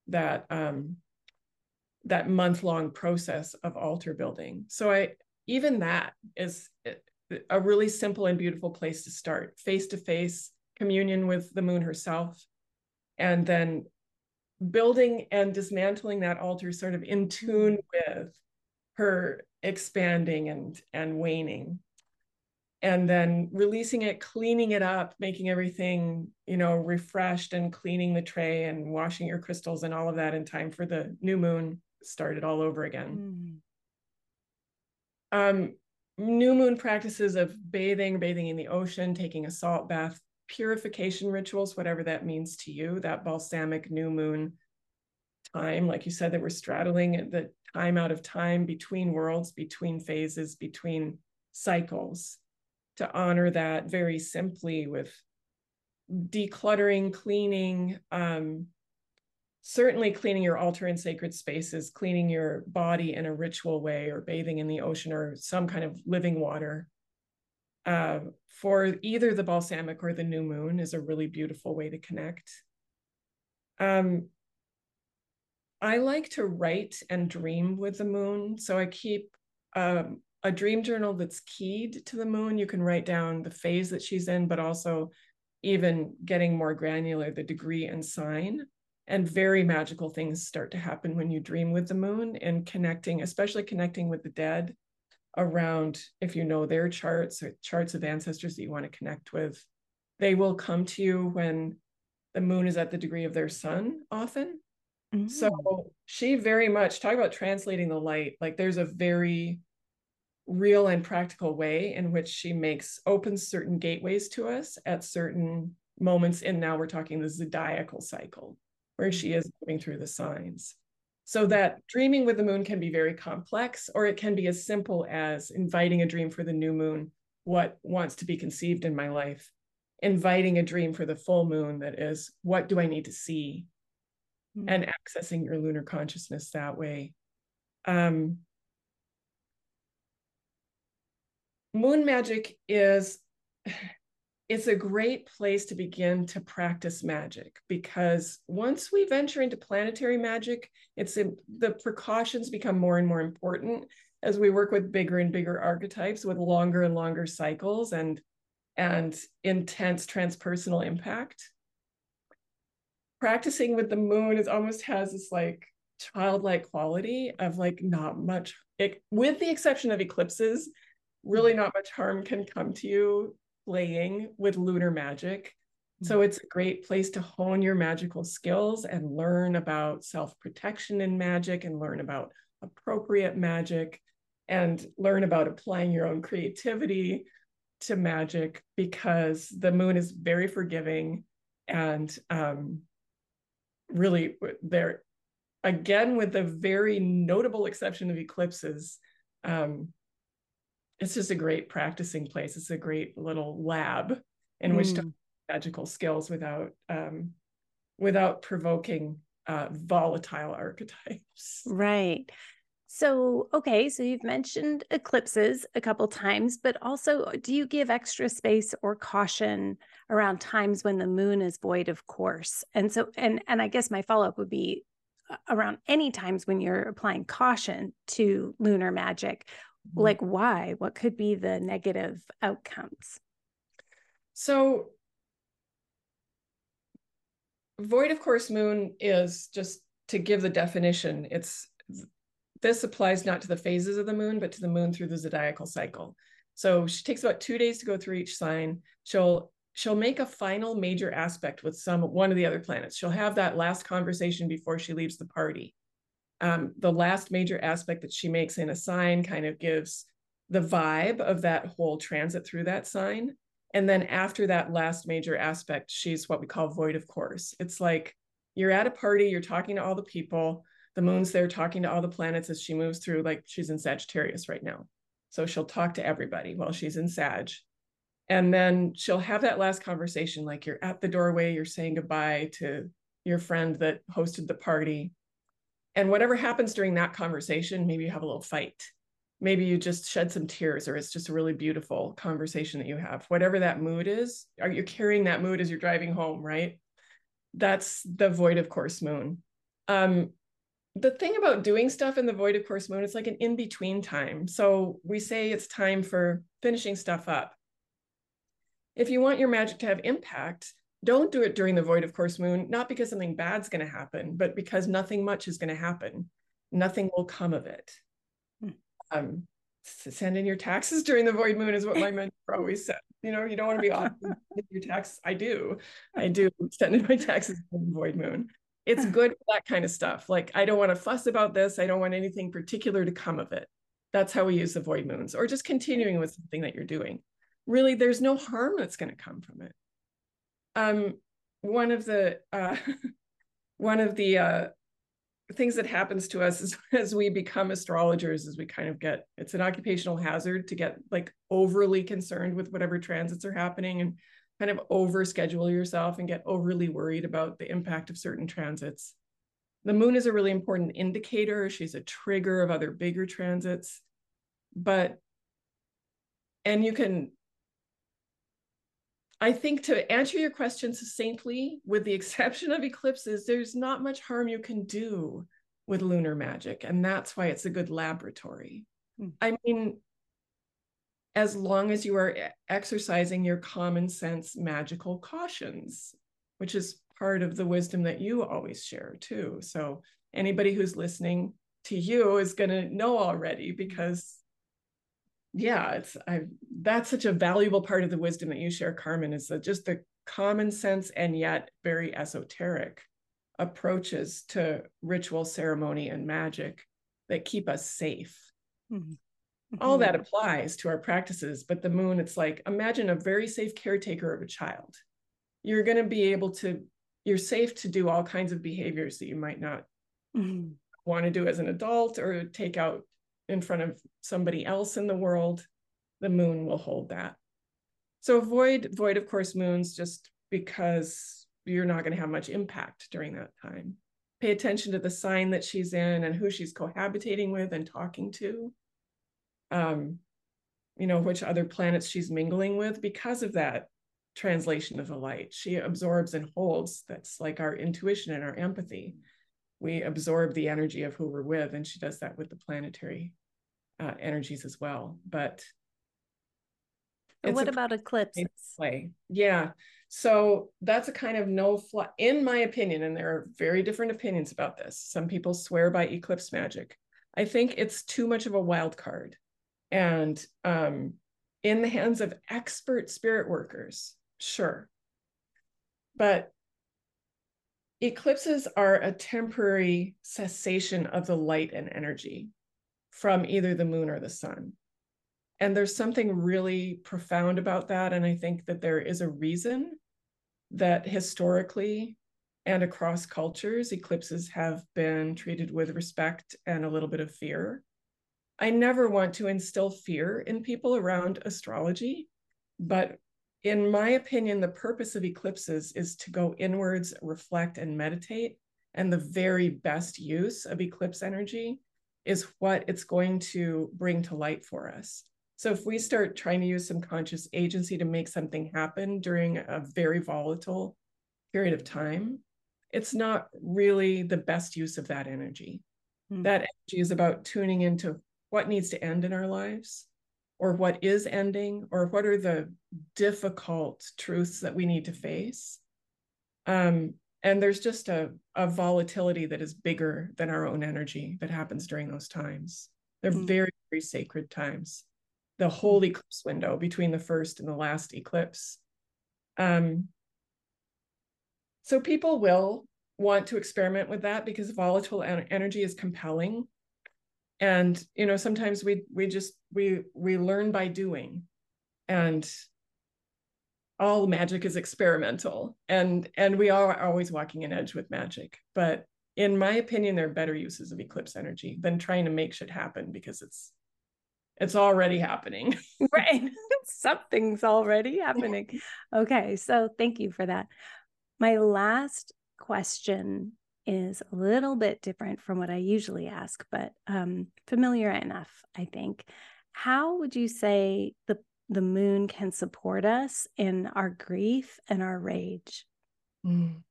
Speaker 3: that um, that month long process of altar building. So I even that is eh, a really simple and beautiful place to start. Face to face communion with the moon herself and then building and dismantling that altar sort of in tune with her expanding and and waning. And then releasing it cleaning it up making everything you know refreshed and cleaning the tray and washing your crystals and all of that in time for the new moon started all over again. Mm. Um, new moon practices of bathing, bathing in the ocean, taking a salt bath, purification rituals, whatever that means to you, that balsamic new moon time, like you said, that we're straddling the time out of time between worlds, between phases, between cycles, to honor that very simply with decluttering, cleaning, um, certainly cleaning your altar in sacred spaces, cleaning your body in a ritual way, or bathing in the ocean or some kind of living water. Uh, for either the balsamic or the new moon is a really beautiful way to connect. Um, I like to write and dream with the moon. So I keep um, a dream journal that's keyed to the moon. You can write down the phase that she's in, but also even getting more granular, the degree and sign and very magical things start to happen when you dream with the moon and connecting especially connecting with the dead around if you know their charts or charts of ancestors that you want to connect with they will come to you when the moon is at the degree of their sun often mm-hmm. so mm. she very much talk about translating the light like there's a very real and practical way in which she makes opens certain gateways to us at certain moments and now we're talking the zodiacal cycle where she is moving through the signs. So that dreaming with the moon can be very complex, or it can be as simple as inviting a dream for the new moon, what wants to be conceived in my life, inviting a dream for the full moon that is what do I need to see
Speaker 2: Mm.
Speaker 3: and accessing your lunar consciousness that way. Um, moon magic is it's a great place to begin to practice magic because once we venture into planetary magic it's the precautions become more and more important as we work with bigger and bigger archetypes with longer and longer cycles and and intense transpersonal impact. Practicing with the moon is almost has this like childlike quality of like not much it, with the exception of eclipses really mm-hmm. not much harm can come to you playing with lunar magic. So it's a great place to hone your magical skills and learn about self-protection in magic and learn about appropriate magic and learn about applying your own creativity to magic because the moon is very forgiving and um, really there again with the very notable exception of eclipses um, it's just a great practicing place it's a great little lab in mm. which to magical skills without um, without provoking uh, volatile archetypes
Speaker 2: right so, okay, so you've mentioned eclipses a couple times, but also do you give extra space or caution around times when the moon is void of course? And so and and I guess my follow-up would be uh, around any times when you're applying caution to lunar magic. Mm-hmm. like why? What could be the negative outcomes?
Speaker 3: So, void of course moon is just to give the definition, it's this applies not to the phases of the moon, but to the moon through the zodiacal cycle. So she takes about two days to go through each sign. She'll she'll make a final major aspect with some one of the other planets. She'll have that last conversation before she leaves the party. Um, the last major aspect that she makes in a sign kind of gives the vibe of that whole transit through that sign. And then after that last major aspect, she's what we call void of course. It's like you're at a party, you're talking to all the people, the moon's there talking to all the planets as she moves through, like she's in Sagittarius right now. So she'll talk to everybody while she's in Sag. And then she'll have that last conversation, like you're at the doorway, you're saying goodbye to your friend that hosted the party. And whatever happens during that conversation, maybe you have a little fight. Maybe you just shed some tears, or it's just a really beautiful conversation that you have. Whatever that mood is, are you carrying that mood as you're driving home, right? That's the void of course moon. Um, the thing about doing stuff in the void of course moon it's like an in between time so we say it's time for finishing stuff up if you want your magic to have impact don't do it during the void of course moon not because something bad's going to happen but because nothing much is going to happen nothing will come of it hmm. um, send in your taxes during the void moon is what my *laughs* mentor always said you know you don't want to be *laughs* off your tax i do i do send in my taxes during the void moon it's *laughs* good for that kind of stuff. Like, I don't want to fuss about this. I don't want anything particular to come of it. That's how we use the void moons, or just continuing with something that you're doing. Really, there's no harm that's going to come from it. Um, one of the uh, *laughs* one of the uh, things that happens to us is, *laughs* as we become astrologers, is we kind of get it's an occupational hazard to get like overly concerned with whatever transits are happening and kind of over schedule yourself and get overly worried about the impact of certain transits. The moon is a really important indicator. She's a trigger of other bigger transits. But, and you can, I think to answer your question succinctly, with the *laughs* exception of eclipses, there's not much harm you can do with lunar magic. And that's why it's a good laboratory. Hmm. I mean, as long as you are exercising your common sense magical cautions, which is part of the wisdom that you always share too. So anybody who's listening to you is going to know already because yeah, it's I that's such a valuable part of the wisdom that you share Carmen is that just the common sense and yet very esoteric approaches to ritual ceremony and magic that keep us safe. Mm-hmm all that mm-hmm. applies to our practices but the moon it's like imagine a very safe caretaker of a child you're going to be able to you're safe to do all kinds of behaviors that you might not mm-hmm. want to do as an adult or take out in front of somebody else in the world the moon will hold that So avoid void of course moons just because you're not going to have much impact during that time. Pay attention to the sign that she's in and who she's cohabitating with and talking to. Um, you know, which other planets she's mingling with because of that translation of the light. She absorbs and holds. That's like our intuition and our empathy. We absorb the energy of who we're with, and she does that with the planetary uh, energies as well. But
Speaker 2: what about eclipses?
Speaker 3: Play. Yeah. So that's a kind of no fly, in my opinion, and there are very different opinions about this. Some people swear by eclipse magic. I think it's too much of a wild card. And um, in the hands of expert spirit workers, sure. But eclipses are a temporary cessation of the light and energy from either the moon or the sun. And there's something really profound about that. And I think that there is a reason that historically and across cultures, eclipses have been treated with respect and a little bit of fear. I never want to instill fear in people around astrology, but in my opinion, the purpose of eclipses is to go inwards, reflect, and meditate. And the very best use of eclipse energy is what it's going to bring to light for us. So if we start trying to use some conscious agency to make something happen during a very volatile period of time, it's not really the best use of that energy. Mm. That energy is about tuning into what needs to end in our lives or what is ending or what are the difficult truths that we need to face um, and there's just a, a volatility that is bigger than our own energy that happens during those times. They're mm-hmm. very very sacred times. The whole mm. eclipse window between the first and the last eclipse. Um, so people will want to experiment with that because volatile energy is compelling. And you know sometimes we we just we we learn by doing. And all magic is experimental and and we are always walking an edge with magic. But in my opinion there are better uses of eclipse energy than trying to make shit happen because it's it's already happening. *laughs*
Speaker 2: Right. *laughs* Something's already happening. Okay so thank you for that. My last question is a little bit different from what I usually ask, but um, familiar enough, I think. How would you say the the moon can support us in our grief and our rage? Mm.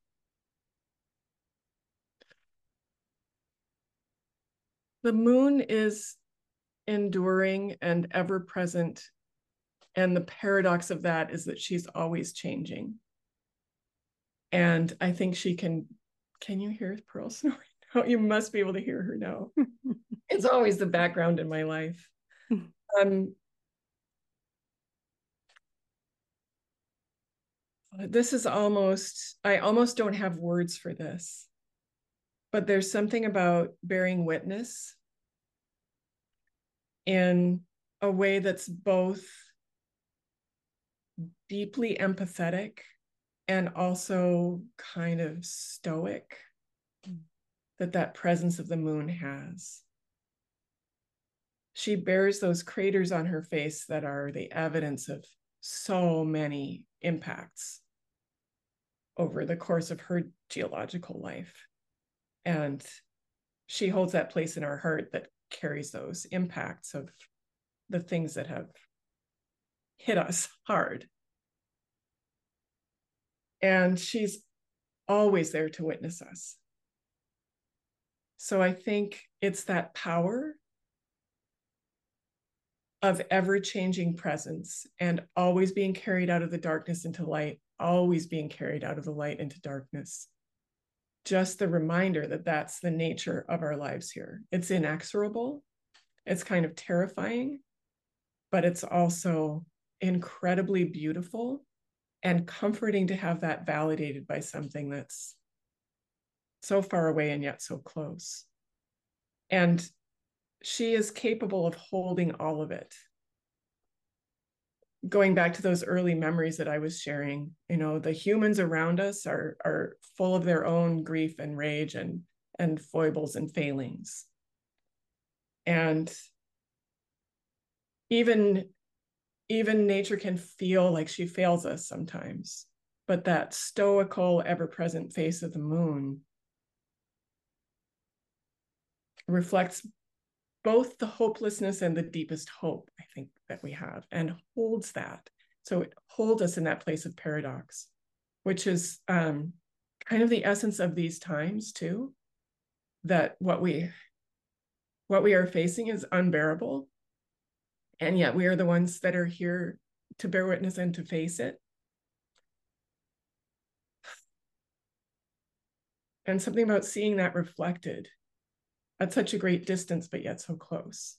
Speaker 3: The moon is enduring and ever present. And the paradox of that is that she's always changing. And I think she can can you hear Pearl *laughs* snoring? Oh, you must be able to hear her now. *laughs* it's always the background in my life. *laughs* Um, this is almost, I almost don't have words for this, but there's something about bearing witness in a way that's both deeply empathetic and also kind of stoic that that presence of the moon has. She bears those craters on her face that are the evidence of so many impacts over the course of her geological life and she holds that place in our heart that carries those impacts of the things that have hit us hard and she's always there to witness us. So I think it's that power of ever changing presence and always being carried out of the darkness into light, always being carried out of the light into darkness. Just the reminder that that's the nature of our lives here. It's inexorable, it's kind of terrifying, but it's also incredibly beautiful and comforting to have that validated by something that's so far away and yet so close. And she is capable of holding all of it. Going back to those early memories that I was sharing, you know, the humans around us are are full of their own grief and rage and and foibles and failings. And even even nature can feel like she fails us sometimes. But that stoical, ever present face of the moon reflects both the hopelessness and the deepest hope, I think, that we have, and holds that. So it holds us in that place of paradox, which is um, kind of the essence of these times too. That what we what we are facing is unbearable, and yet we are the ones that are here to bear witness and to face it. And something about seeing that reflected at such a great distance, but yet so close.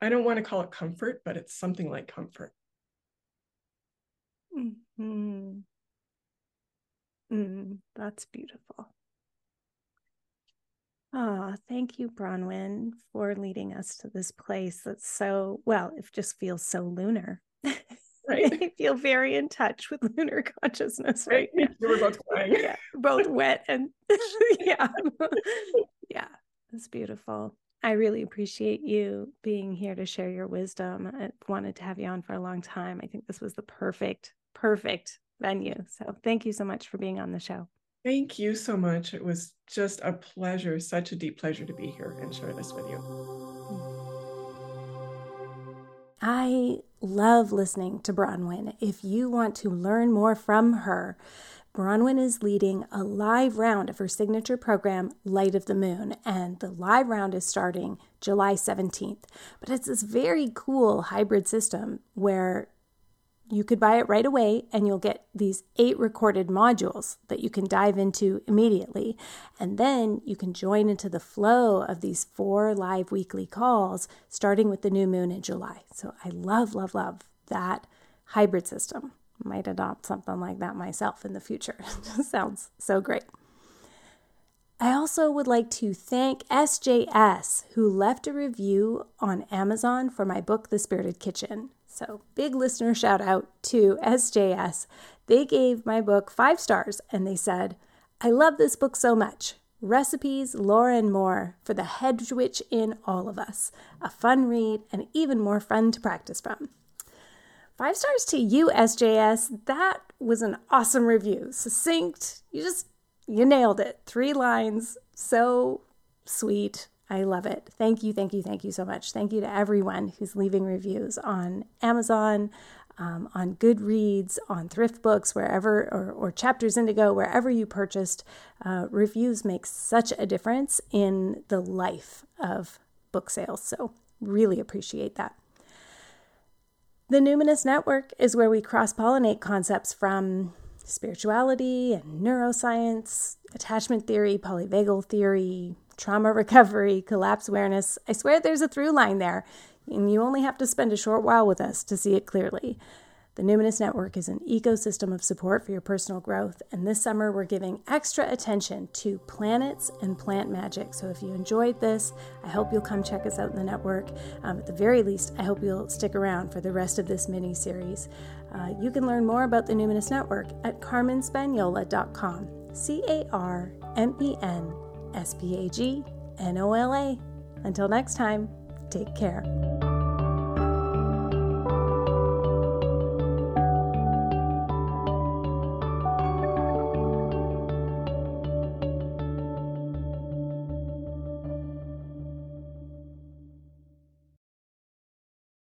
Speaker 3: I don't want to call it comfort, but it's something like comfort.
Speaker 2: Mm-hmm. Mm, that's beautiful. Ah, oh, thank you, Bronwyn, for leading us to this place that's so well, it just feels so lunar. *laughs* Right. *laughs* I feel very in touch with lunar consciousness right, right
Speaker 3: now. *laughs* We're both *laughs* crying.
Speaker 2: Yeah, both wet and yeah. yeah, it's beautiful. I really appreciate you being here to share your wisdom. I wanted to have you on for a long time. I think this was the perfect, perfect venue. So thank you so much for being on the show.
Speaker 3: Thank you so much. It was just a pleasure, such a deep pleasure to be here and share this with you.
Speaker 2: I love listening to Bronwyn. If you want to learn more from her, Bronwyn is leading a live round of her signature program, Light of the Moon, and the live round is starting July 17th. But it's this very cool hybrid system where you could buy it right away and you'll get these eight recorded modules that you can dive into immediately. And then you can join into the flow of these four live weekly calls starting with the new moon in July. So I love, love, love that hybrid system. Might adopt something like that myself in the future. *laughs* sounds so great. I also would like to thank SJS, who left a review on Amazon for my book, The Spirited Kitchen. So, big listener shout out to SJS. They gave my book five stars and they said, I love this book so much. Recipes, lore, and more for the hedge witch in all of us. A fun read and even more fun to practice from. Five stars to you, SJS. That was an awesome review. Succinct. You just, you nailed it. Three lines. So sweet. I love it. Thank you, thank you, thank you so much. Thank you to everyone who's leaving reviews on Amazon, um, on Goodreads, on Thrift Books, wherever, or, or Chapters Indigo, wherever you purchased. Uh, reviews make such a difference in the life of book sales. So, really appreciate that. The Numinous Network is where we cross pollinate concepts from spirituality and neuroscience, attachment theory, polyvagal theory, trauma *laughs* recovery, collapse awareness. I swear there's a through line there, and you only have to spend a short while with us to see it clearly. The Numinous Network is an ecosystem of support for your personal growth, and this summer we're giving extra attention to planets and plant magic. So if you enjoyed this, I hope you'll come check us out in the network. Um, at the very least, I hope you'll stick around for the rest of this mini series. Uh, you can learn more about the Numinous Network at carmenspagnola.com. C A R M E N S P A G N O L A. Until next time, take care.